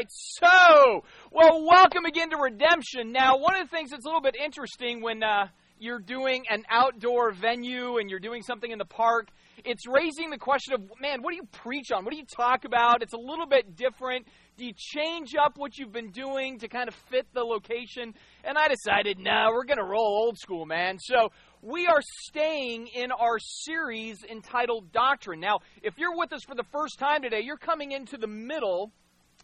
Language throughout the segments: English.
right, so, well, welcome again to Redemption. Now, one of the things that's a little bit interesting when uh, you're doing an outdoor venue and you're doing something in the park, it's raising the question of, man, what do you preach on? What do you talk about? It's a little bit different. Do you change up what you've been doing to kind of fit the location? And I decided, no, we're going to roll old school, man. So we are staying in our series entitled Doctrine. Now, if you're with us for the first time today, you're coming into the middle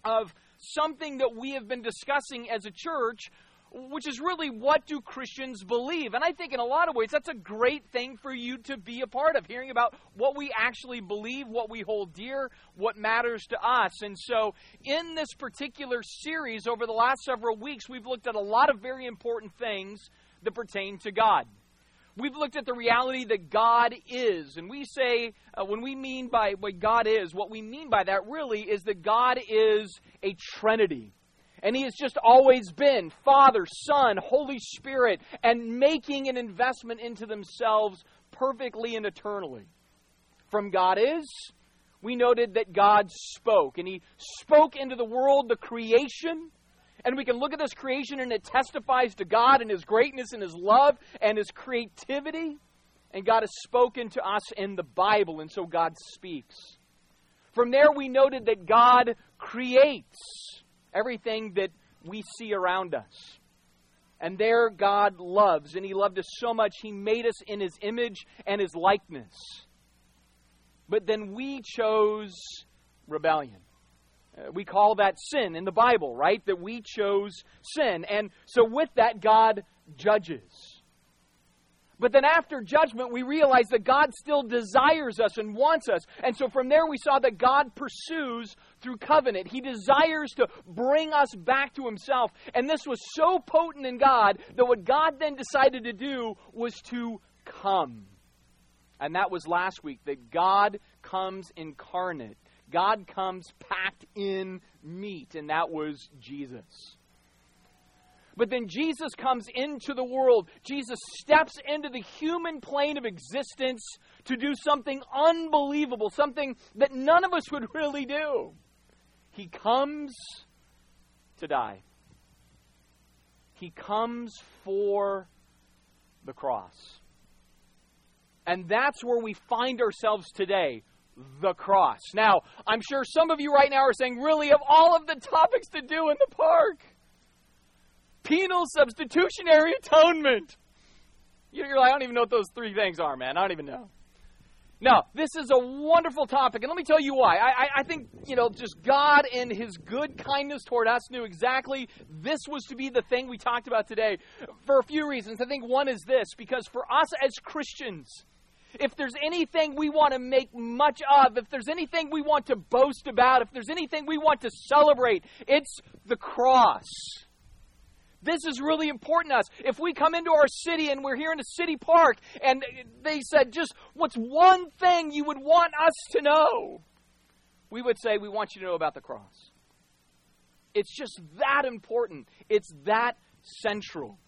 of something that we have been discussing as a church which is really what do Christians believe? And I think in a lot of ways that's a great thing for you to be a part of, hearing about what we actually believe, what we hold dear, what matters to us. And so in this particular series over the last several weeks, we've looked at a lot of very important things that pertain to God. We've looked at the reality that God is. And we say, uh, when we mean by what God is, what we mean by that really is that God is a Trinity. And He has just always been Father, Son, Holy Spirit, and making an investment into themselves perfectly and eternally. From God is, we noted that God spoke, and He spoke into the world the creation. And we can look at this creation and it testifies to God and His greatness and His love and His creativity. And God has spoken to us in the Bible, and so God speaks. From there, we noted that God creates everything that we see around us. And there God loves, and He loved us so much, He made us in His image and His likeness. But then we chose rebellion. Uh, we call that sin in the Bible, right? That we chose sin. And so with that, God judges. But then after judgment, we realize that God still desires us and wants us. And so from there, we saw that God pursues through covenant. He desires to bring us back to Himself. And this was so potent in God that what God then decided to do was to come. And that was last week, that God comes incarnate. God comes packed in meat, and that was Jesus. But then Jesus comes into the world. Jesus steps into the human plane of existence to do something unbelievable, something that none of us would really do. He comes to die. He comes for the cross. And that's where we find ourselves today the cross. Now, I'm sure some of you right now are saying, really, of all of the topics to do in the park, penal substitutionary atonement. You're like, I don't even know what those three things are, man. I don't even know. No, this is a wonderful topic, and let me tell you why. I, I, think, you know, just God and His good kindness toward us knew exactly this was to be the thing we talked about today for a few reasons. I think one is this because for us as Christians, if there's anything we want to make much of, if there's anything we want to boast about, if there's anything we want to celebrate, it's the cross. This is really important to us. If we come into our city and we're here in a city park and they said, just what's one thing you would want us to know? We would say, we want you to know about the cross. It's just that important. It's that central.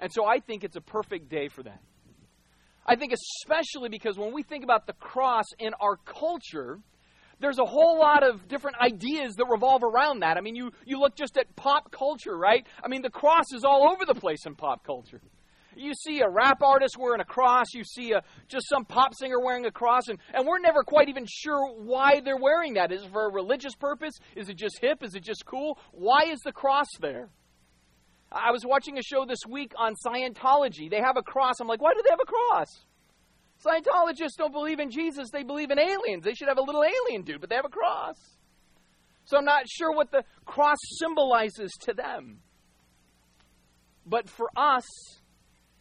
And so I think it's a perfect day for that. I think especially because when we think about the cross in our culture, there's a whole lot of different ideas that revolve around that. I mean, you, you look just at pop culture, right? I mean, the cross is all over the place in pop culture. You see a rap artist wearing a cross, you see a, just some pop singer wearing a cross, and, and we're never quite even sure why they're wearing that. Is it for a religious purpose? Is it just hip? Is it just cool? Why is the cross there? I was watching a show this week on Scientology. They have a cross. I'm like, why do they have a cross? Scientologists don't believe in Jesus, they believe in aliens. They should have a little alien dude, but they have a cross. So I'm not sure what the cross symbolizes to them. But for us,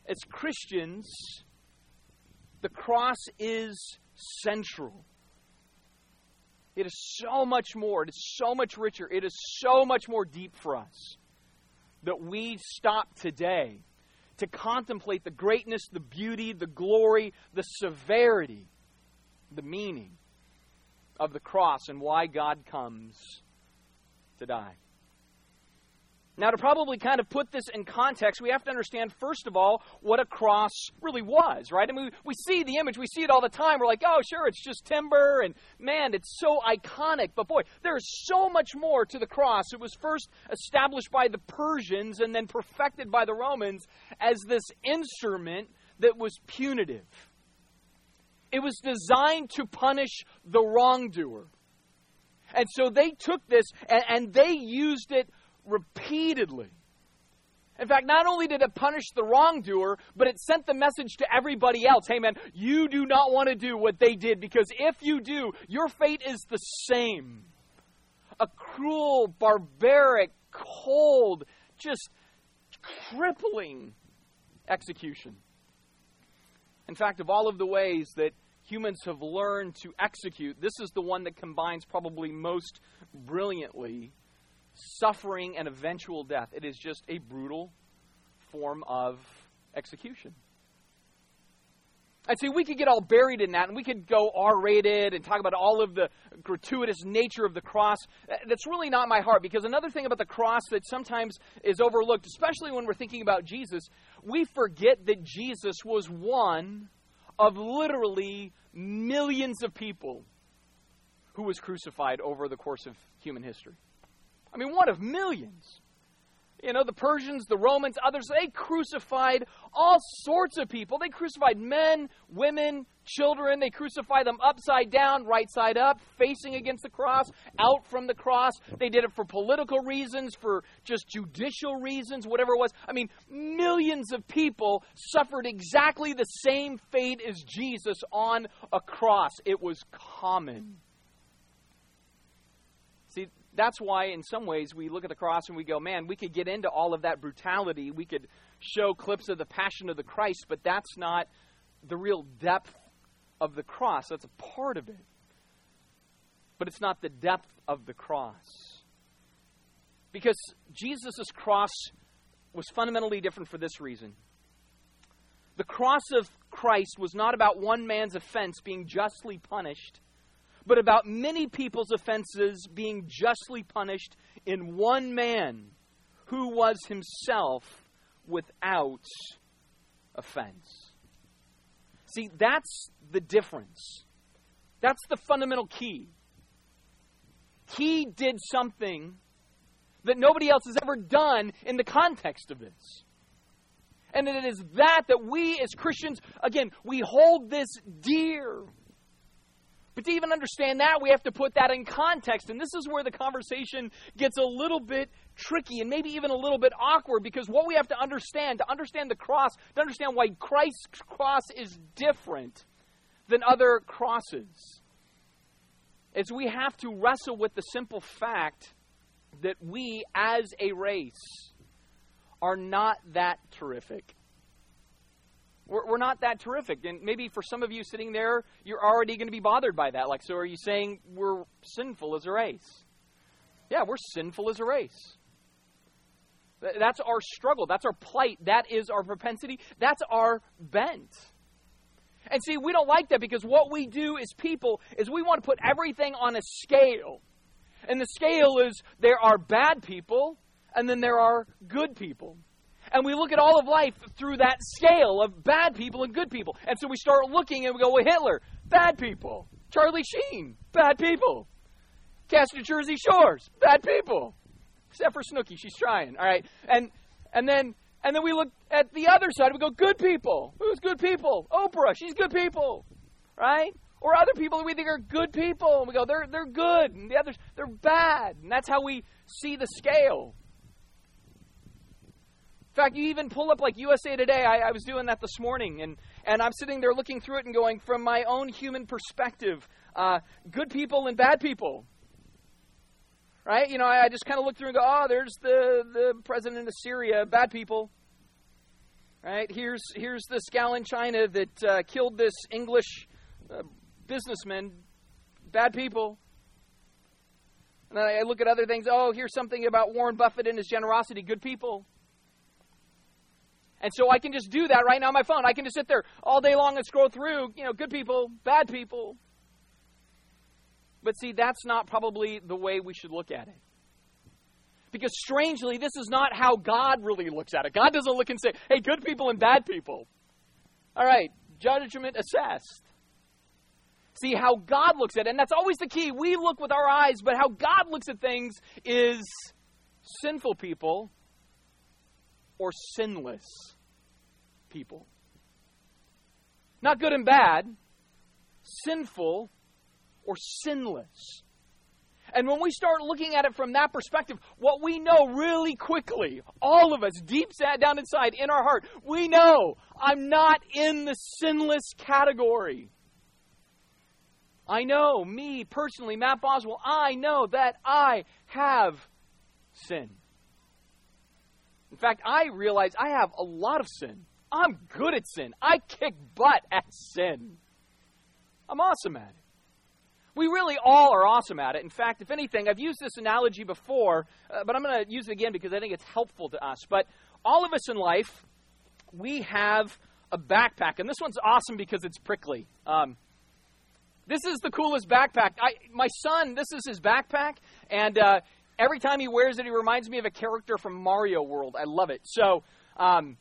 as Christians, the cross is central. It is so much more. It is so much richer. It is so much more deep for us that we stop today to contemplate the greatness, the beauty, the glory, the severity, the meaning of the cross and why God comes to die. Now, to probably kind of put this in context, we have to understand, first of all, what a cross really was, right? I mean, we, see the image, we see it all the time. We're like, oh, sure, it's just timber, and man, it's so iconic. But boy, there is so much more to the cross. It was first established by the Persians and then perfected by the Romans as this instrument that was punitive. It was designed to punish the wrongdoer. And so they took this and, and they used it repeatedly. In fact, not only did it punish the wrongdoer, but it sent the message to everybody else hey, man, you do not want to do what they did because if you do, your fate is the same. A cruel, barbaric, cold, just crippling execution. In fact, of all of the ways that humans have learned to execute, this is the one that combines probably most brilliantly suffering and eventual death. It is just a brutal form of execution. I see we could get all buried in that and we could go R rated and talk about all of the gratuitous nature of the cross. That's really not my heart because another thing about the cross that sometimes is overlooked, especially when we're thinking about Jesus, we forget that Jesus was one of literally millions of people who was crucified over the course of human history. I mean, one of millions. You know, the Persians, the Romans, others, they crucified all sorts of people. They crucified men, women, children. They crucified them upside down, right side up, facing against the cross, out from the cross. They did it for political reasons, for just judicial reasons, whatever it was. I mean, millions of people suffered exactly the same fate as Jesus on a cross. It was common. That's why, in some ways, we look at the cross and we go, man, we could get into all of that brutality. We could show clips of the passion of the Christ, but that's not the real depth of the cross. That's a part of it. But it's not the depth of the cross. Because Jesus' cross was fundamentally different for this reason. The cross of Christ was not about one man's offense being justly punished but about many people's offenses being justly punished in one man who was himself without offense. See, that's the difference. That's the fundamental key. He did something that nobody else has ever done in the context of this. And it is that that we as Christians, again, we hold this dear. But to even understand that, we have to put that in context. And this is where the conversation gets a little bit tricky and maybe even a little bit awkward because what we have to understand, to understand the cross, to understand why Christ's cross is different than other crosses, is we have to wrestle with the simple fact that we as a race are not that terrific. We're, we're not that terrific. And maybe for some of you sitting there, you're already going to be bothered by that. Like, so are you saying we're sinful as a race? Yeah, we're sinful as a race. That's our struggle. That's our plight. That is our propensity. That's our bent. And see, we don't like that because what we do as people is we want to put everything on a scale. And the scale is there are bad people and then there are good people and we look at all of life through that scale of bad people and good people. And so we start looking and we go, well, Hitler, bad people. Charlie Sheen, bad people. Cast of Jersey Shores, bad people. Except for Snooki, she's trying. All right. And and then and then we look at the other side, we go, good people. Who's good people? Oprah, she's good people. Right? Or other people that we think are good people. And we go, they're they're good. And the others, they're bad. And that's how we see the scale. In fact, you even pull up like USA Today. I, I, was doing that this morning, and, and I'm sitting there looking through it and going, from my own human perspective, uh, good people and bad people. Right? You know, I, I just kind of look through and go, oh, there's the, the president of Syria, bad people. Right? Here's, here's this gal in China that uh, killed this English uh, businessman, bad people. And I look at other things. Oh, here's something about Warren Buffett and his generosity. Good people. And so I can just do that right now on my phone. I can just sit there all day long and scroll through, you know, good people, bad people. But see, that's not probably the way we should look at it. Because strangely, this is not how God really looks at it. God doesn't look and say, hey, good people and bad people. All right, judgment assessed. See how God looks at it, and that's always the key. We look with our eyes, but how God looks at things is sinful people or sinless people. Not good and bad, sinful or sinless. And when we start looking at it from that perspective, what we know really quickly, all of us, deep down inside in our heart, we know I'm not in the sinless category. I know, me personally, Matt Boswell, I know that I have sin. In fact, I realize I have a lot of sin. I'm good at sin. I kick butt at sin. I'm awesome at it. We really all are awesome at it. In fact, if anything, I've used this analogy before, uh, but I'm going to use it again because I think it's helpful to us. But all of us in life, we have a backpack, and this one's awesome because it's prickly. Um, this is the coolest backpack. I, my son, this is his backpack, and uh, every time he wears it, he reminds me of a character from Mario World. I love it. So, um,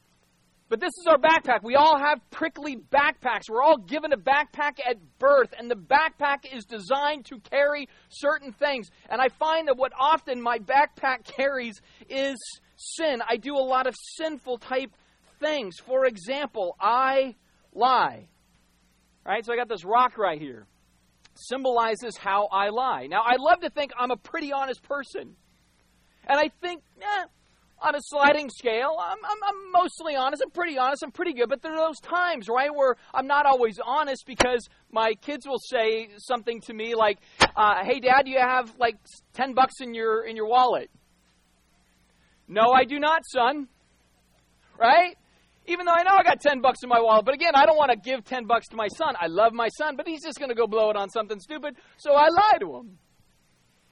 but this is our backpack. We all have prickly backpacks. We're all given a backpack at birth, and the backpack is designed to carry certain things. And I find that what often my backpack carries is sin. I do a lot of sinful type things. For example, I lie. All right, so I got this rock right here symbolizes how I lie. Now, I love to think I'm a pretty honest person. And I think, eh, on a sliding scale, I'm, I'm, I'm, mostly honest. I'm pretty honest. I'm pretty good. But there are those times, right, where I'm not always honest because my kids will say something to me like, uh, "Hey, Dad, do you have like ten bucks in your in your wallet?" No, I do not, son. Right? even though I know I got 10 bucks in my wallet. But again, I don't want to give 10 bucks to my son. I love my son, but he's just going to go blow it on something stupid, so I lie to him.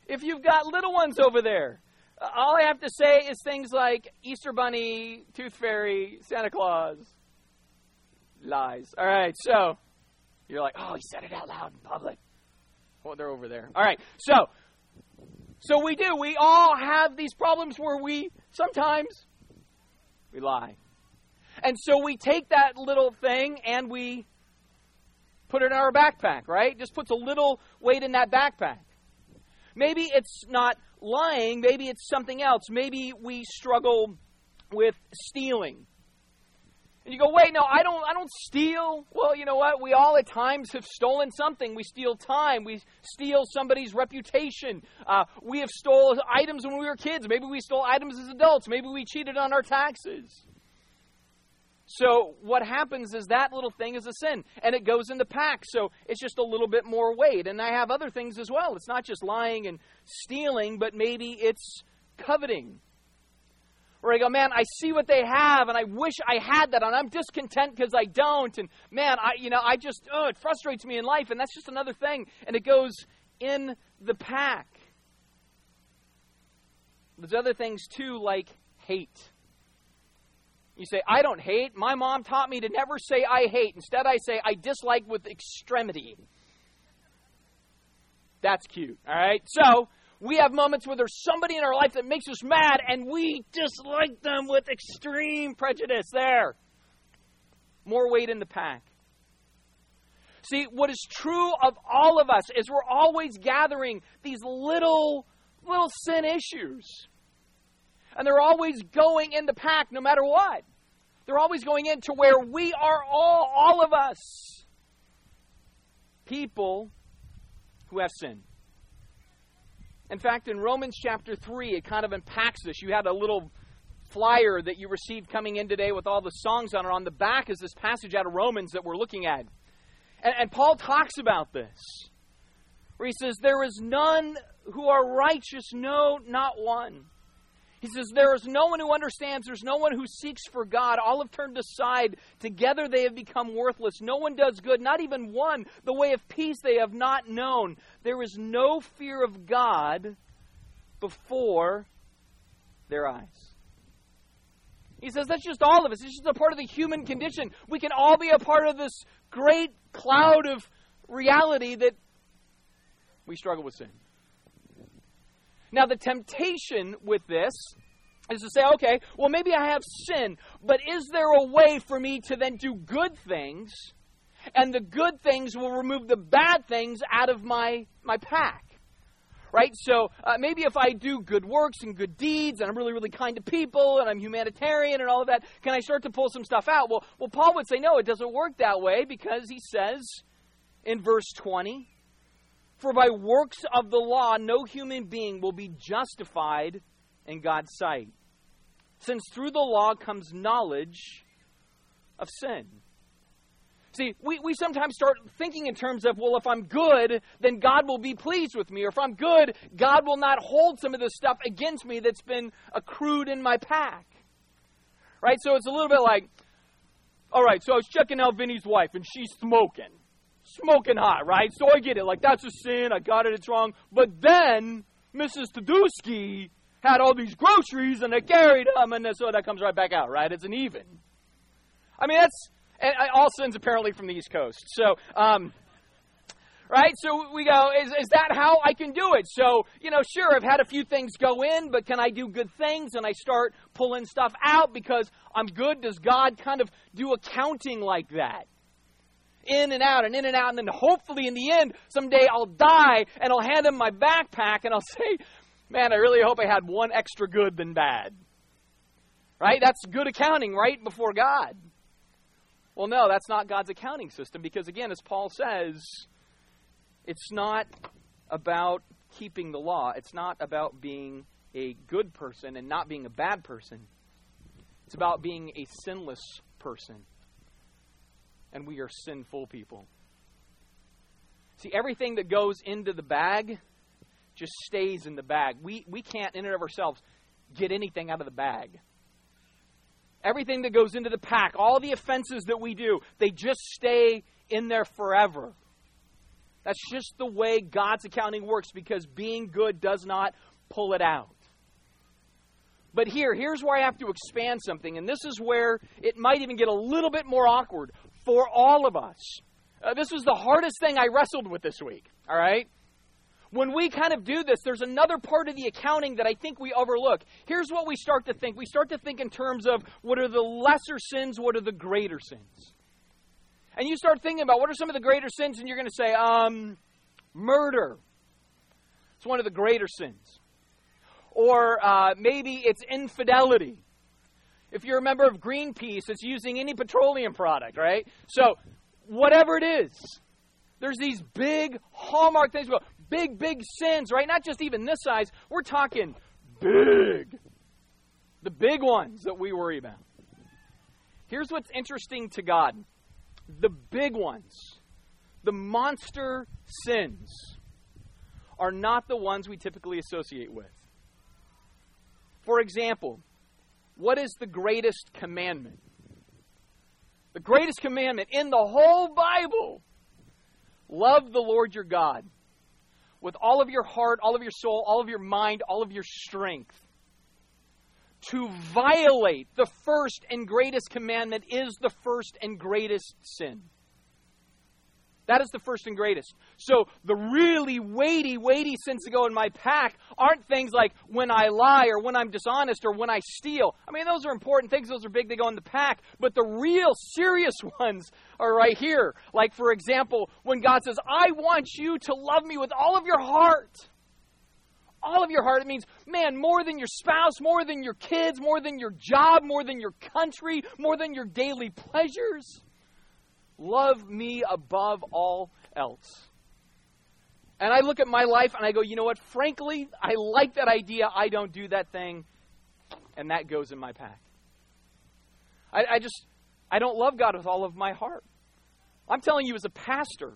If you've got little ones over there, all I have to say is things like Easter Bunny, Tooth Fairy, Santa Claus. Lies. All right, so you're like, oh, he said it out loud in public. Oh, they're over there. All right, so so we do. We all have these problems where we sometimes we lie. And so we take that little thing and we put it in our backpack, right? Just puts a little weight in that backpack. Maybe it's not lying, maybe it's something else. Maybe we struggle with stealing. And you go, wait, no, I don't I don't steal. Well, you know what? We all at times have stolen something. We steal time. We steal somebody's reputation. Uh, we have stole items when we were kids. Maybe we stole items as adults. Maybe we cheated on our taxes. So what happens is that little thing is a sin, and it goes in the pack. So it's just a little bit more weight. And I have other things as well. It's not just lying and stealing, but maybe it's coveting. Where I go, man, I see what they have, and I wish I had that, and I'm discontent because I don't. And man, I, you know, I just, oh, it frustrates me in life, and that's just another thing. And it goes in the pack. There's other things too, like hate. You say, I don't hate. My mom taught me to never say I hate. Instead, I say I dislike with extremity. That's cute, all right? So, we have moments where there's somebody in our life that makes us mad, and we dislike them with extreme prejudice. There. More weight in the pack. See, what is true of all of us is we're always gathering these little, little sin issues. And they're always going in the pack no matter what. They're always going into where we are all, all of us, people who have sinned. In fact, in Romans chapter 3, it kind of unpacks this. You had a little flyer that you received coming in today with all the songs on it. On the back is this passage out of Romans that we're looking at. And, and Paul talks about this, where he says, There is none who are righteous, no, not one. He says, There is no one who understands. There's no one who seeks for God. All have turned aside. Together they have become worthless. No one does good, not even one. The way of peace they have not known. There is no fear of God before their eyes. He says that's just all of us. It's just a part of the human condition. We can all be a part of this great cloud of reality that we struggle with sin. Now, the temptation with this is to say, okay, well, maybe I have sin, but is there a way for me to then do good things, and the good things will remove the bad things out of my, my pack? Right? So uh, maybe if I do good works and good deeds, and I'm really, really kind to people, and I'm humanitarian and all of that, can I start to pull some stuff out? Well, well, Paul would say, no, it doesn't work that way because he says in verse 20, For by works of the law, no human being will be justified in God's sight since through the law comes knowledge of sin. See, we, we sometimes start thinking in terms of, well, if I'm good, then God will be pleased with me. Or if I'm good, God will not hold some of this stuff against me that's been accrued in my pack. Right? So it's a little bit like, all right, so I was checking out Vinny's wife, and she's smoking. Smoking hot, right? So I get it. Like, that's a sin. I got it. It's wrong. But then, Mrs. Tadusky had all these groceries and they carried them, and so that comes right back out, right? It's an even. I mean, that's and all sins apparently from the East Coast. So, um, right? So we go, is, is that how I can do it? So, you know, sure, I've had a few things go in, but can I do good things? And I start pulling stuff out because I'm good. Does God kind of do accounting like that? In and out and in and out, and then hopefully in the end, someday I'll die and I'll hand him my backpack and I'll say, man, I really hope I had one extra good than bad. Right? That's good accounting, right? Before God. Well, no, that's not God's accounting system because, again, as Paul says, it's not about keeping the law. It's not about being a good person and not being a bad person. It's about being a sinless person. And we are sinful people. See, everything that goes into the bag just stays in the bag. We, we can't, in and of ourselves, get anything out of the bag. Everything that goes into the pack, all the offenses that we do, they just stay in there forever. That's just the way God's accounting works because being good does not pull it out. But here, here's where I have to expand something, and this is where it might even get a little bit more awkward for all of us. Uh, this was the hardest thing I wrestled with this week, all right? when we kind of do this, there's another part of the accounting that I think we overlook. Here's what we start to think we start to think in terms of what are the lesser sins, what are the greater sins. And you start thinking about what are some of the greater sins, and you're going to say, um, murder. It's one of the greater sins. Or uh, maybe it's infidelity. If you're a member of Greenpeace, it's using any petroleum product, right? So, whatever it is, there's these big hallmark things. Big, big sins, right? Not just even this size. We're talking big. The big ones that we worry about. Here's what's interesting to God the big ones, the monster sins, are not the ones we typically associate with. For example, what is the greatest commandment? The greatest commandment in the whole Bible love the Lord your God with all of your heart, all of your soul, all of your mind, all of your strength. To violate the first and greatest commandment is the first and greatest sin. That is the first and greatest. So the really weighty, weighty sins to go in my pack aren't things like when I lie or when I'm dishonest or when I steal. I mean, those are important things. Those are big. They go in the pack. But the real serious ones are right here. Like, for example, when God says, I want you to love me with all of your heart. All of your heart. It means, man, more than your spouse, more than your kids, more than your job, more than your country, more than your daily pleasures. Love me above all else. And I look at my life and I go, you know what? Frankly, I like that idea. I don't do that thing. And that goes in my pack. I, I just, I don't love God with all of my heart. I'm telling you as a pastor,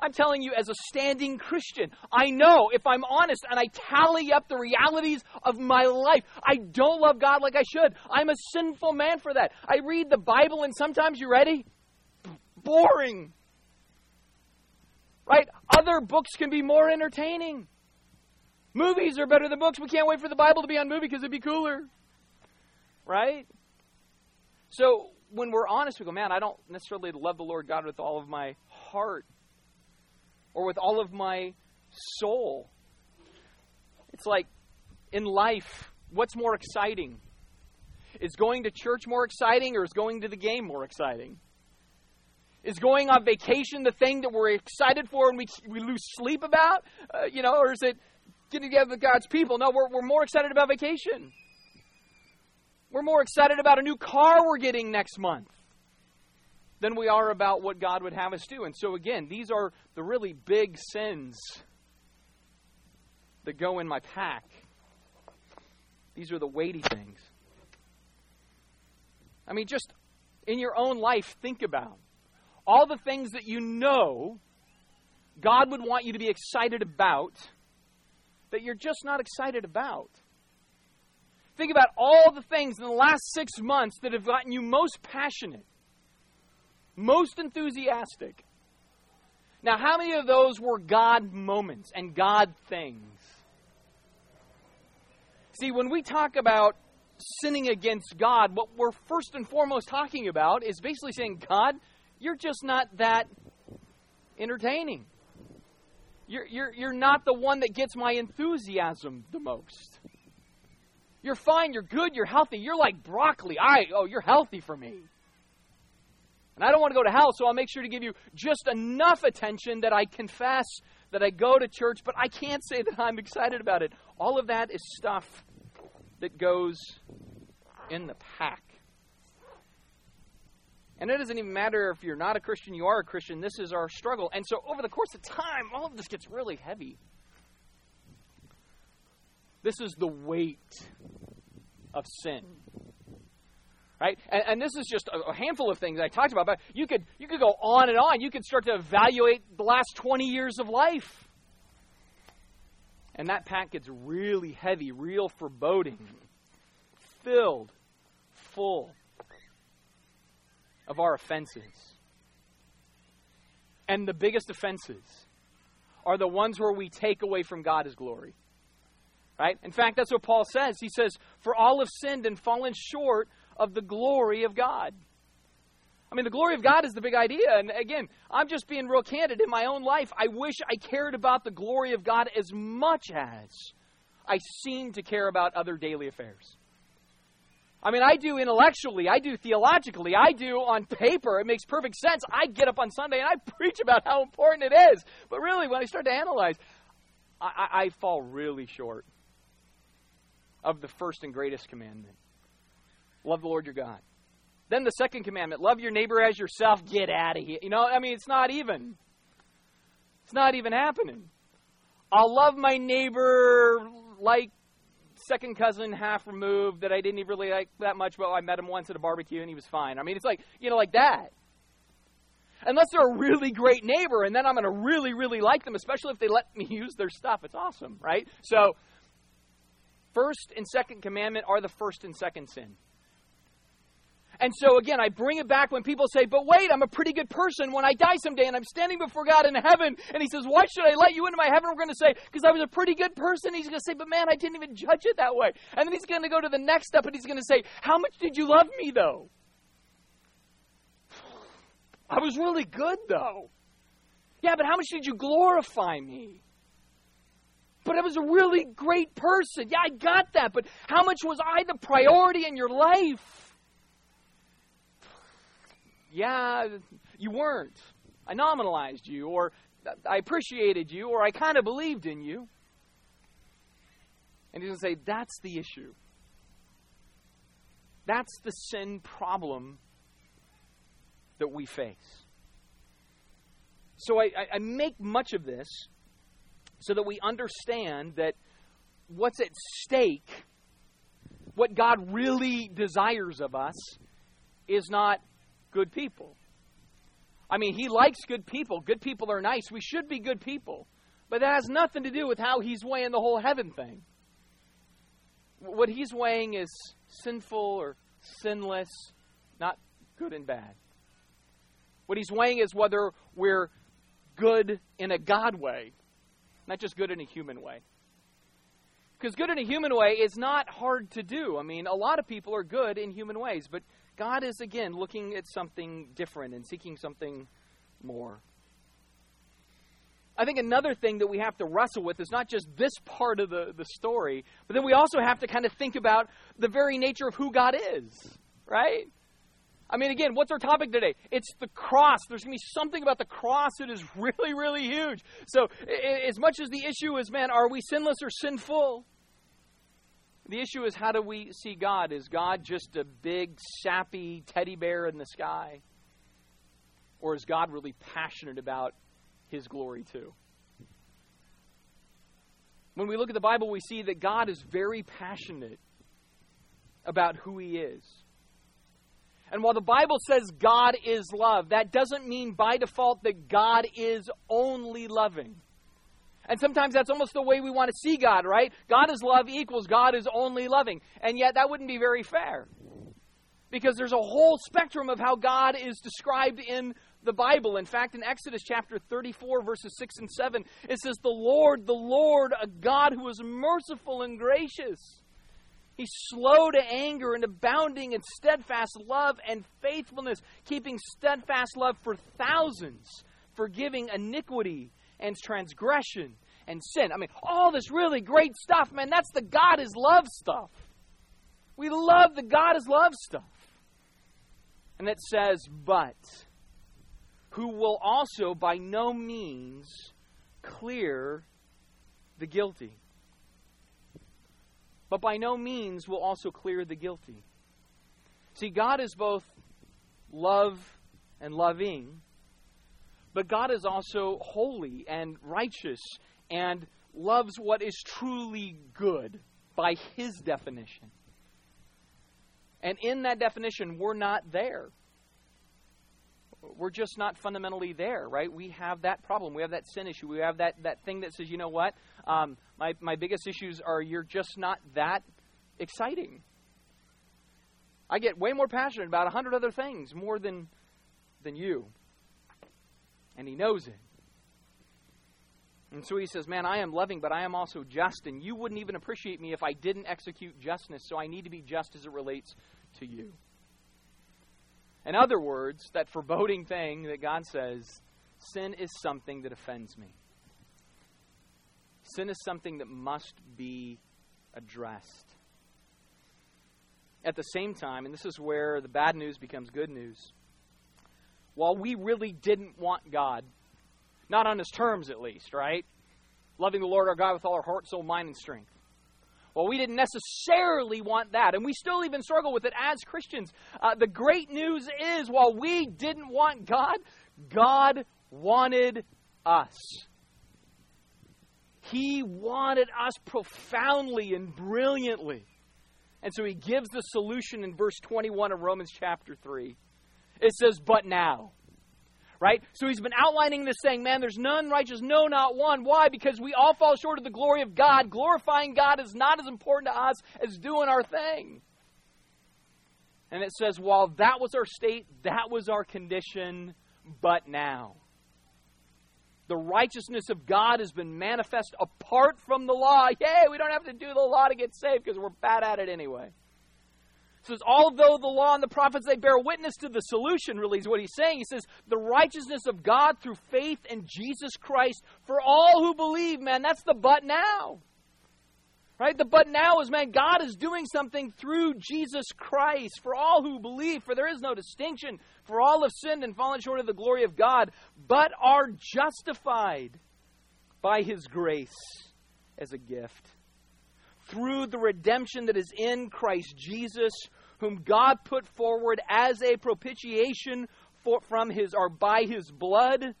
I'm telling you as a standing Christian, I know if I'm honest and I tally up the realities of my life, I don't love God like I should. I'm a sinful man for that. I read the Bible and sometimes, you ready? Boring. Right? Other books can be more entertaining. Movies are better than books. We can't wait for the Bible to be on movie because it'd be cooler. Right? So when we're honest, we go, man, I don't necessarily love the Lord God with all of my heart or with all of my soul. It's like in life, what's more exciting? Is going to church more exciting or is going to the game more exciting? Is going on vacation the thing that we're excited for and we, we lose sleep about? Uh, you know, or is it getting together with God's people? No, we're, we're more excited about vacation. We're more excited about a new car we're getting next month than we are about what God would have us do. And so, again, these are the really big sins that go in my pack. These are the weighty things. I mean, just in your own life, think about all the things that you know God would want you to be excited about that you're just not excited about. Think about all the things in the last six months that have gotten you most passionate, most enthusiastic. Now, how many of those were God moments and God things? See, when we talk about sinning against God, what we're first and foremost talking about is basically saying, God, you're just not that entertaining. You're, you're, you're not the one that gets my enthusiasm the most. You're fine, you're good, you're healthy. You're like broccoli. I oh, you're healthy for me. And I don't want to go to hell, so I'll make sure to give you just enough attention that I confess that I go to church, but I can't say that I'm excited about it. All of that is stuff that goes in the pack. And it doesn't even matter if you're not a Christian, you are a Christian. This is our struggle. And so, over the course of time, all of this gets really heavy. This is the weight of sin. Right? And, and this is just a, a, handful of things I talked about, but you could, you could go on and on. You could start to evaluate the last 20 years of life. And that pack gets really heavy, real foreboding, filled, full of our offenses. And the biggest offenses are the ones where we take away from God his glory. Right? In fact, that's what Paul says. He says, For all have sinned and fallen short of the glory of God. I mean, the glory of God is the big idea. And again, I'm just being real candid. In my own life, I wish I cared about the glory of God as much as I seem to care about other daily affairs. I mean, I do intellectually, I do theologically, I do on paper. It makes perfect sense. I get up on Sunday and I preach about how important it is. But really, when I start to analyze, I, I, fall really short of the first and greatest commandment love the Lord your God. Then the second commandment love your neighbor as yourself. Get out of here. You know, I mean, it's not even. It's not even happening. I'll love my neighbor like second cousin half removed that I didn't even really like that much, but I met him once at a barbecue and he was fine. I mean, it's like, you know, like that. Unless they're a really great neighbor, and then I'm going to really, really like them, especially if they let me use their stuff. It's awesome, right? So, first and second commandment are the first and second sin. And so again, I bring it back when people say, but wait, I'm a pretty good person when I die someday and I'm standing before God in heaven. And he says, why should I let you into my heaven? We're going to say, because I was a pretty good person. He's going to say, but man, I didn't even judge it that way. And then he's going to go to the next step and he's going to say, how much did you love me though? I was really good though. Yeah, but how much did you glorify me? But I was a really great person. Yeah, I got that. But how much was I the priority in your life? Yeah, you weren't. I nominalized you, or I appreciated you, or I kind of believed in you. And he's going to say, that's the issue. That's the sin problem that we face. So I, I, make much of this so that we understand that what's at stake, what God really desires of us, is not good people. I mean, he likes good people. Good people are nice. We should be good people. But that has nothing to do with how he's weighing the whole heaven thing. What he's weighing is sinful or sinless, not good and bad. What he's weighing is whether we're good in a God way, not just good in a human way. Because good in a human way is not hard to do. I mean, a lot of people are good in human ways, but God is, again, looking at something different and seeking something more. I think another thing that we have to wrestle with is not just this part of the, the story, but then we also have to kind of think about the very nature of who God is, right? I mean, again, what's our topic today? It's the cross. There's going to be something about the cross that is really, really huge. So, as much as the issue is, man, are we sinless or sinful? The issue is, how do we see God? Is God just a big, sappy teddy bear in the sky? Or is God really passionate about his glory too. When we look at the Bible, we see that God is very passionate about who he is. And while the Bible says God is love, that doesn't mean by default that God is only loving. And sometimes that's almost the way we want to see God, right? God is love equals God is only loving. And yet that wouldn't be very fair. Because there's a whole spectrum of how God is described in the Bible. In fact, in Exodus chapter 34, verses 6 and 7, it says, The Lord, the Lord, a God who is merciful and gracious. He's slow to anger and abounding in steadfast love and faithfulness, keeping steadfast love for thousands, forgiving iniquity and transgression and sin. I mean, all this really great stuff, man, that's the God is love stuff. We love the God is love stuff. And it says, but who will also by no means clear the guilty. But by no means will also clear the guilty. See, God is both love and loving, but God is also holy and righteous and loves what is truly good by His definition. And in that definition, we're not there we're just not fundamentally there, right? We have that problem. We have that sin issue. We have that, that thing that says, you know what? Um, my, my biggest issues are you're just not that exciting. I get way more passionate about a hundred other things more than, than you. And he knows it. And so he says, Man, I am loving, but I am also just, and you wouldn't even appreciate me if I didn't execute justness, so I need to be just as it relates to you. In other words, that foreboding thing that God says, sin is something that offends me. Sin is something that must be addressed. At the same time, and this is where the bad news becomes good news, while we really didn't want God, not on his terms at least, right? Loving the Lord our God with all our heart, soul, mind, and strength. Well, we didn't necessarily want that, and we still even struggle with it as Christians. Uh, the great news is while we didn't want God, God wanted us. He wanted us profoundly and brilliantly. And so he gives the solution in verse 21 of Romans chapter 3. It says, But now right? So he's been outlining this saying, man, there's none righteous, no, not one. Why? Because we all fall short of the glory of God. Glorifying God is not as important to us as doing our thing. And it says, while that was our state, that was our condition, but now. The righteousness of God has been manifest apart from the law. Yay, we don't have to do the law to get saved because we're bad at it anyway says, although the law and the prophets, they bear witness to the solution, really, is what he's saying. He says, the righteousness of God through faith in Jesus Christ for all who believe, man. That's the but now. Right? The but now is, man, God is doing something through Jesus Christ for all who believe, for there is no distinction. For all have sinned and fallen short of the glory of God, but are justified by his grace as a gift through the redemption that is in Christ Jesus, whom God put forward as a propitiation for, from his or by his blood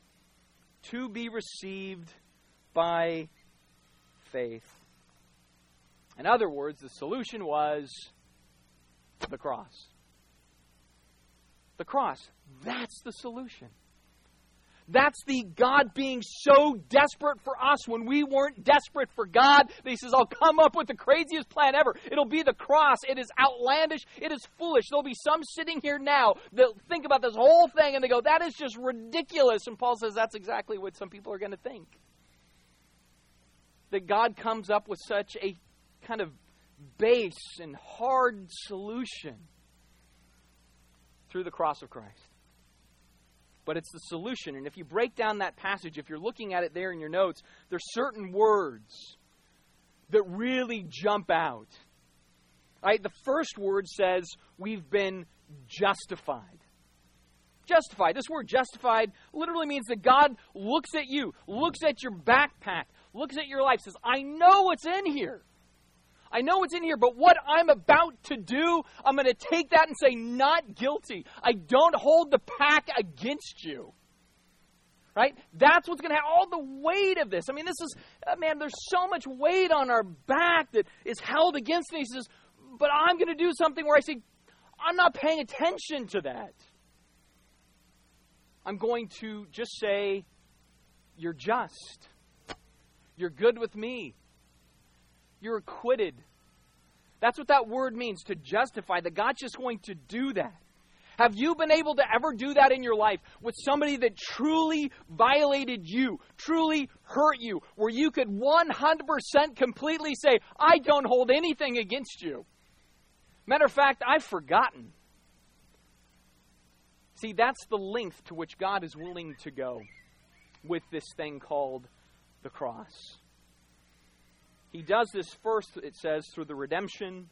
to be received by faith. In other words, the solution was the cross. The cross. That's the solution. That's the God being so desperate for us when we weren't desperate for God that He says, I'll come up with the craziest plan ever. It'll be the cross. It is outlandish. It is foolish. There'll be some sitting here now that think about this whole thing and they go, that is just ridiculous. And Paul says that's exactly what some people are going to think. That God comes up with such a kind of base and hard solution through the cross of Christ. But it's the solution. And if you break down that passage, if you're looking at it there in your notes, there's certain words that really jump out. Right? The first word says, We've been justified. Justified. This word justified literally means that God looks at you, looks at your backpack, looks at your life, says, I know what's in here. I know it's in here, but what I'm about to do, I'm going to take that and say, not guilty. I don't hold the pack against you. Right? That's what's going to have all the weight of this. I mean, this is, uh, man, there's so much weight on our back that is held against me. He says, but I'm going to do something where I say, I'm not paying attention to that. I'm going to just say, You're just. You're good with me. You're acquitted. That's what that word means to justify, that God's just going to do that. Have you been able to ever do that in your life with somebody that truly violated you, truly hurt you, where you could 100% completely say, I don't hold anything against you? Matter of fact, I've forgotten. See, that's the length to which God is willing to go with this thing called the cross. He does this first, it says, through the redemption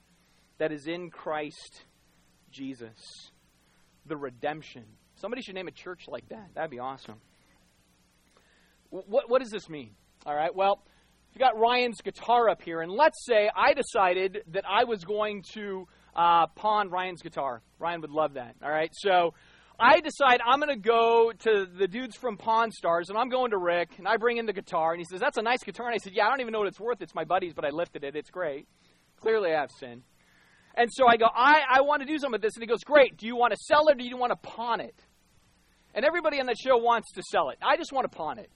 that is in Christ Jesus. The redemption. Somebody should name a church like that. That'd be awesome. What, what does this mean? All right, well, we got Ryan's guitar up here, and let's say I decided that I was going to uh, pawn Ryan's guitar. Ryan would love that. All right, so I decide I'm going to go to the dudes from Pawn Stars, and I'm going to Rick, and I bring in the guitar, and he says, That's a nice guitar. And I said, Yeah, I don't even know what it's worth. It's my buddy's, but I lifted it. It's great. Clearly, I have sin. And so I go, I, I want to do something with this. And he goes, Great. Do you want to sell it or do you want to pawn it? And everybody on that show wants to sell it. I just want to pawn it.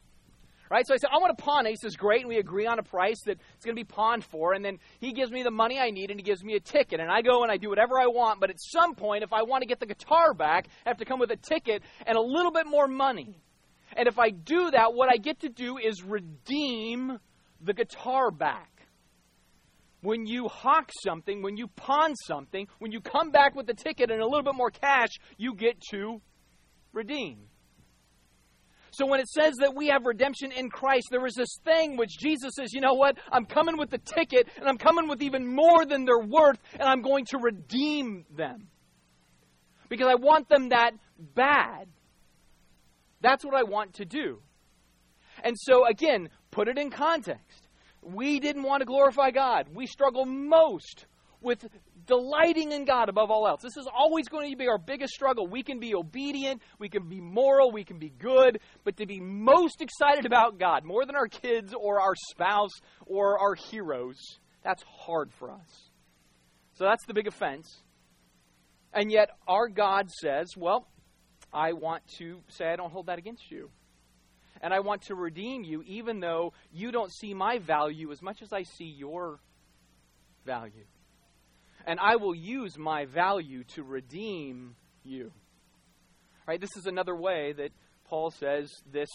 Right? So I said, I want to pawn it. He says, great. And we agree on a price that it's going to be pawned for. And then he gives me the money I need and he gives me a ticket. And I go and I do whatever I want. But at some point, if I want to get the guitar back, I have to come with a ticket and a little bit more money. And if I do that, what I get to do is redeem the guitar back. When you hawk something, when you pawn something, when you come back with the ticket and a little bit more cash, you get to redeem. So when it says that we have redemption in Christ, there is this thing which Jesus says, you know what? I'm coming with the ticket, and I'm coming with even more than they're worth, and I'm going to redeem them. Because I want them that bad. That's what I want to do. And so, again, put it in context. We didn't want to glorify God. We struggle most with delighting in God above all else. This is always going to be our biggest struggle. We can be obedient, we can be moral, we can be good, but to be most excited about God, more than our kids or our spouse or our heroes, that's hard for us. So that's the big offense. And yet, our God says, well, I want to say I don't hold that against you. And I want to redeem you, even though you don't see my value as much as I see your value and I will use my value to redeem you. Right? This is another way that Paul says this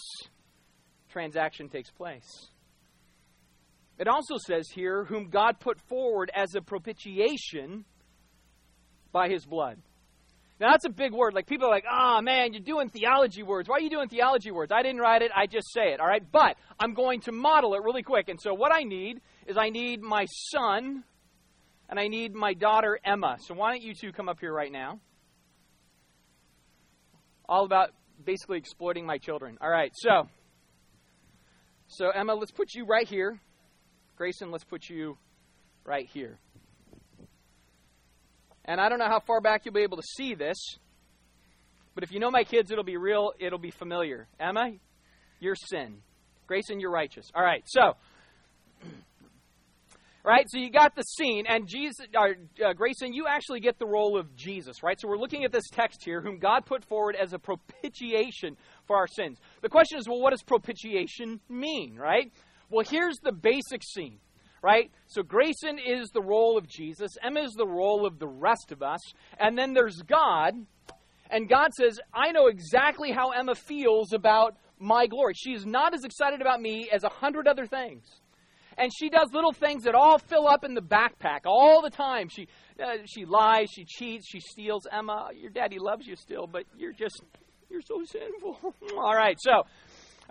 transaction takes place. It also says here, whom God put forward as a propitiation by his blood. Now, that's a big word. Like, people are like, oh, man, you're doing theology words. Why are you doing theology words? I didn't write it, I just say it, all right? But I'm going to model it really quick. And so, what I need is I need my son and I need my daughter Emma. So why don't you two come up here right now? All about basically exploiting my children. All right, so so Emma, let's put you right here. Grayson, let's put you right here. And I don't know how far back you'll be able to see this, but if you know my kids, it'll be real, it'll be familiar. Emma, you're sin. Grayson, you're righteous. All right, so right? So you got the scene, and Jesus, or, uh, Grayson, you actually get the role of Jesus, right? So we're looking at this text here, whom God put forward as a propitiation for our sins. The question is, well, what does propitiation mean, right? Well, here's the basic scene, right? So Grayson is the role of Jesus, Emma is the role of the rest of us, and then there's God, and God says, I know exactly how Emma feels about my glory. She's not as excited about me as a hundred other things and she does little things that all fill up in the backpack all the time. She uh, she lies, she cheats, she steals. Emma, your daddy loves you still, but you're just you're so sinful. all right, so, all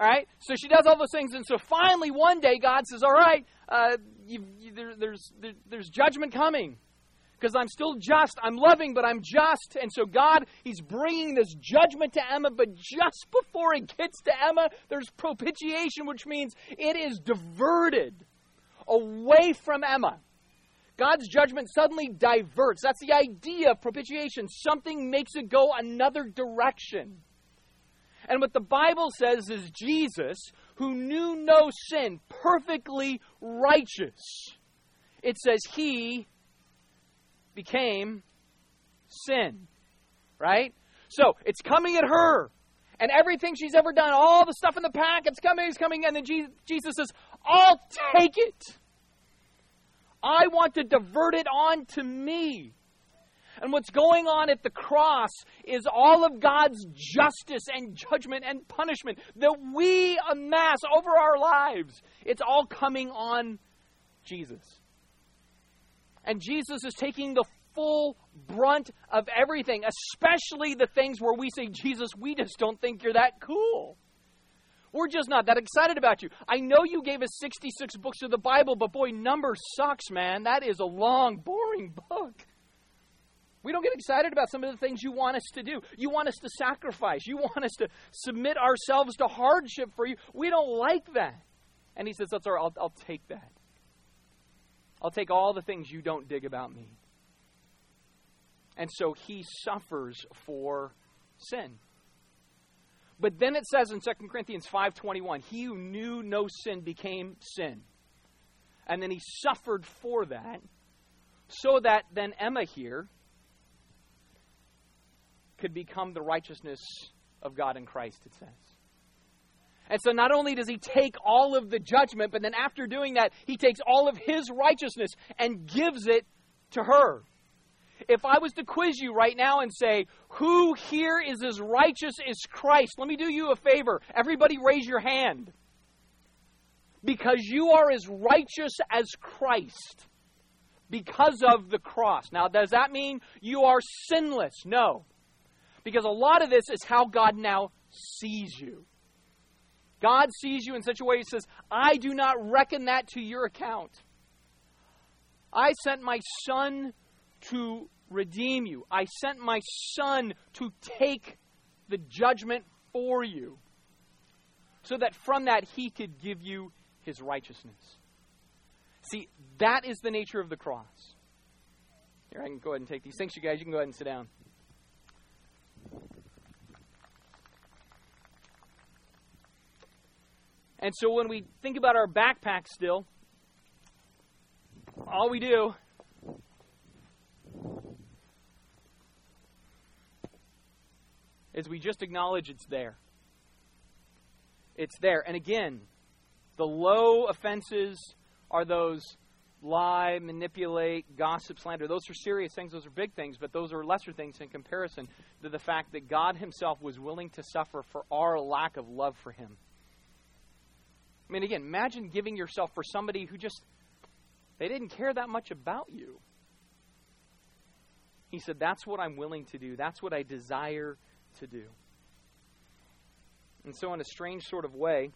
right, so she does all those things, and so finally one day God says, all right, uh, you, you, there, there's, there, there's judgment coming because I'm still just. I'm loving, but I'm just. And so God, He's bringing this judgment to Emma, but just before it gets to Emma, there's propitiation, which means it is diverted away from Emma. God's judgment suddenly diverts. That's the idea of propitiation. Something makes it go another direction. And what the Bible says is Jesus, who knew no sin, perfectly righteous, it says he became sin. Right? So it's coming at her. And everything she's ever done, all the stuff in the pack, it's coming, it's coming. And then Jesus says, I'll take it. I want to divert it on to me. And what's going on at the cross is all of God's justice and judgment and punishment that we amass over our lives. It's all coming on Jesus. And Jesus is taking the full brunt of everything, especially the things where we say, Jesus, we just don't think you're that cool. We're just not that excited about you. I know you gave us 66 books of the Bible, but boy, Numbers sucks, man. That is a long, boring book. We don't get excited about some of the things you want us to do. You want us to sacrifice. You want us to submit ourselves to hardship for you. We don't like that. And he says, That's all right, I'll, I'll take that. I'll take all the things you don't dig about me. And so he suffers for sin. But then it says in 2 Corinthians 5:21, he who knew no sin became sin. And then he suffered for that so that then Emma here could become the righteousness of God in Christ, it says. And so not only does he take all of the judgment, but then after doing that, he takes all of his righteousness and gives it to her if I was to quiz you right now and say, Who here is as righteous as Christ? Let me do you a favor. Everybody raise your hand. Because you are as righteous as Christ because of the cross. Now, does that mean you are sinless? No. Because a lot of this is how God now sees you. God sees you in such a way He says, I do not reckon that to your account. I sent my son to redeem you. I sent my son to take the judgment for you so that from that he could give you his righteousness. See, that is the nature of the cross. Here, I can go ahead and take these. Thanks, you guys. You can go ahead and sit down. And so when we think about our backpack still, all we do is we just acknowledge it's there. It's there. And again, the low offenses are those lie, manipulate, gossip, slander. Those are serious things. Those are big things, but those are lesser things in comparison to the fact that God Himself was willing to suffer for our lack of love for Him. I mean, again, imagine giving yourself for somebody who just, they didn't care that much about you. He said, That's what I'm willing to do. That's what I desire to do. And so, in a strange sort of way,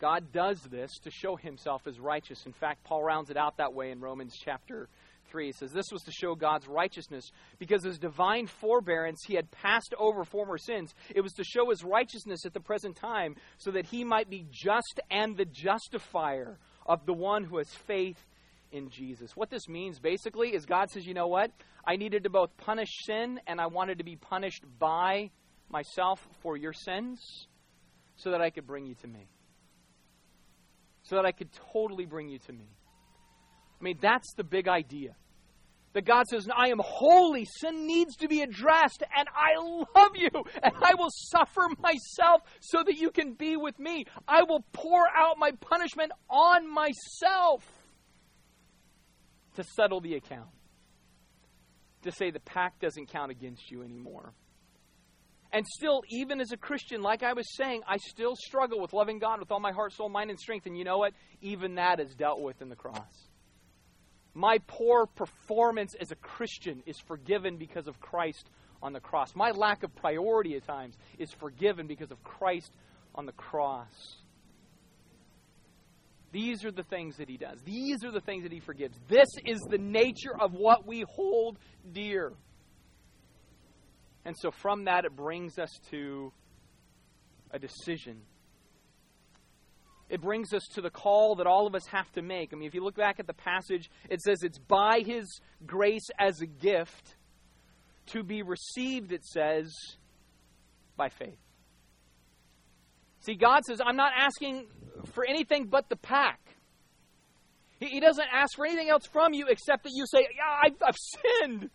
God does this to show himself as righteous. In fact, Paul rounds it out that way in Romans chapter 3. He says, This was to show God's righteousness because his divine forbearance, he had passed over former sins. It was to show his righteousness at the present time so that he might be just and the justifier of the one who has faith in Jesus. What this means basically is God says, You know what? I needed to both punish sin and I wanted to be punished by myself for your sins so that I could bring you to me. So that I could totally bring you to me. I mean, that's the big idea. That God says, I am holy. Sin needs to be addressed, and I love you, and I will suffer myself so that you can be with me. I will pour out my punishment on myself to settle the account to say the pact doesn't count against you anymore. And still, even as a Christian, like I was saying, I still struggle with loving God with all my heart, soul, mind, and strength. And you know what? Even that is dealt with in the cross. My poor performance as a Christian is forgiven because of Christ on the cross. My lack of priority at times is forgiven because of Christ on the cross. These are the things that he does. These are the things that he forgives. This is the nature of what we hold dear. And so from that, it brings us to a decision. It brings us to the call that all of us have to make. I mean, if you look back at the passage, it says it's by his grace as a gift to be received, it says, by faith. See, God says, I'm not asking for anything but the pack. He, he doesn't ask for anything else from you except that you say, Yeah, I've, I've sinned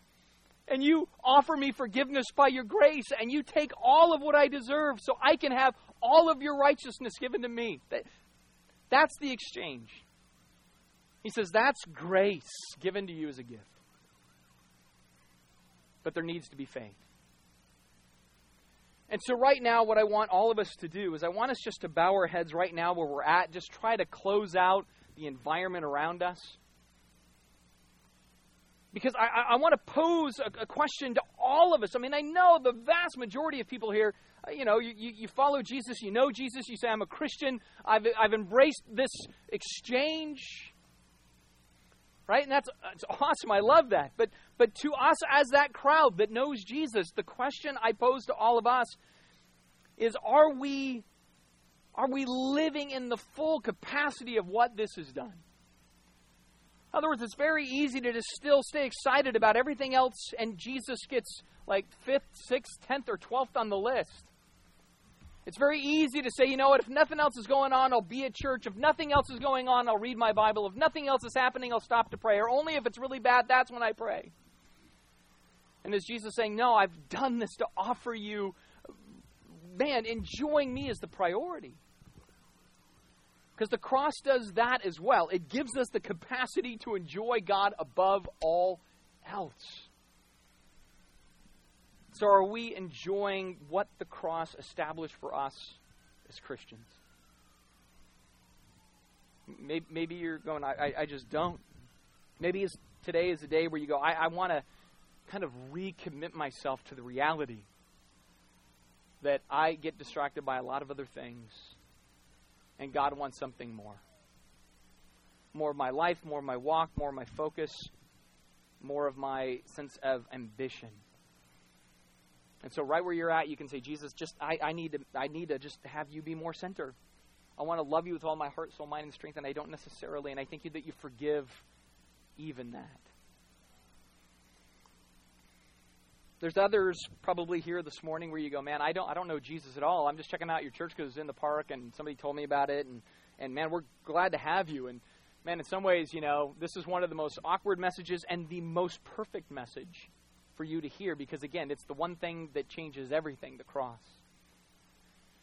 and you offer me forgiveness by your grace, and you take all of what I deserve so I can have all of your righteousness given to me. That, that's the exchange. He says that's grace given to you as a gift. But there needs to be faith. And so, right now, what I want all of us to do is I want us just to bow our heads right now where we're at, just try to close out the environment around us because I, I, want to pose a, a, question to all of us. I mean, I know the vast majority of people here, uh, you know, you, you, you, follow Jesus, you know Jesus, you say, I'm a Christian, I've, I've embraced this exchange. Right? And that's, that's awesome. I love that. But, but to us, as that crowd that knows Jesus, the question I pose to all of us is are we, are we living in the full capacity of what this has done? In other words, it's very easy to just still stay excited about everything else, and Jesus gets like fifth, sixth, tenth, or twelfth on the list. It's very easy to say, you know what, if nothing else is going on, I'll be at church. If nothing else is going on, I'll read my Bible. If nothing else is happening, I'll stop to pray. Or only if it's really bad, that's when I pray. And is Jesus saying, no, I've done this to offer you, man, enjoying me is the priority. Because the cross does that as well. It gives us the capacity to enjoy God above all else. So, are we enjoying what the cross established for us as Christians? Maybe, maybe you're going, I, I, just don't. Maybe today is a day where you go, I, I want to kind of recommit myself to the reality that I get distracted by a lot of other things and God wants something more. More of my life, more of my walk, more of my focus, more of my sense of ambition. And so, right where you're at, you can say, Jesus, just I, I need to I need to just have you be more center. I want to love you with all my heart, soul, mind, and strength, and I don't necessarily. And I thank you that you forgive even that. There's others probably here this morning where you go, man, I don't, I don't know Jesus at all. I'm just checking out your church because it's in the park and somebody told me about it, and and man, we're glad to have you. And man, in some ways, you know, this is one of the most awkward messages and the most perfect message for you to hear because again, it's the one thing that changes everything, the cross.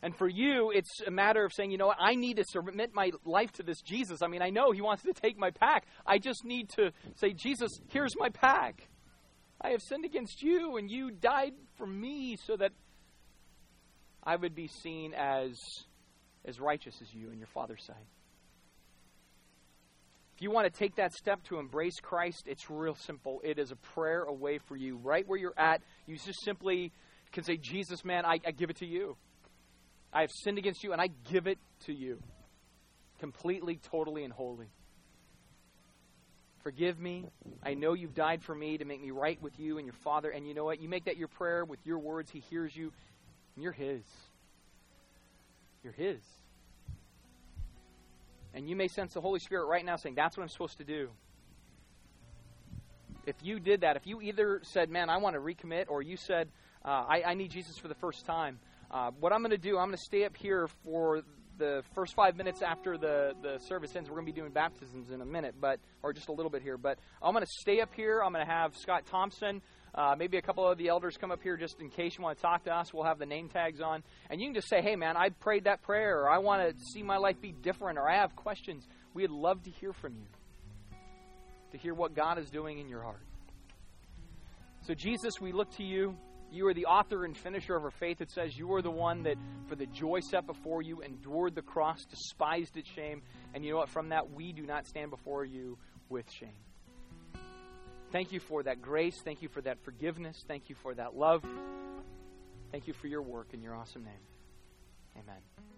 And for you, it's a matter of saying, you know what, I need to submit my life to this Jesus. I mean, I know he wants to take my pack. I just need to say, Jesus, here's my pack. I have sinned against you, and you died for me so that I would be seen as, as righteous as you in your Father's sight. If you want to take that step to embrace Christ, it's real simple. It is a prayer away for you. Right where you're at, you just simply can say, Jesus, man, I, I give it to you. I have sinned against you, and I give it to you. Completely, totally, and wholly. Forgive me. I know you've died for me to make me right with you and your Father. And you know what? You make that your prayer with your words. He hears you, and you're His. You're His. And you may sense the Holy Spirit right now saying, That's what I'm supposed to do. If you did that, if you either said, Man, I want to recommit, or you said, uh, I, I, need Jesus for the first time, uh, what I'm going to do, I'm going to stay up here for the first five minutes after the, the service ends, we're going to be doing baptisms in a minute, but or just a little bit here. But I'm going to stay up here. I'm going to have Scott Thompson, uh, maybe a couple of the elders come up here just in case you want to talk to us. We'll have the name tags on, and you can just say, "Hey, man, I prayed that prayer, or I want to see my life be different, or I have questions." We'd love to hear from you, to hear what God is doing in your heart. So, Jesus, we look to you. You are the author and finisher of our faith. It says you are the one that, for the joy set before you, endured the cross, despised its shame. And you know what? From that, we do not stand before you with shame. Thank you for that grace. Thank you for that forgiveness. Thank you for that love. Thank you for your work in your awesome name. Amen.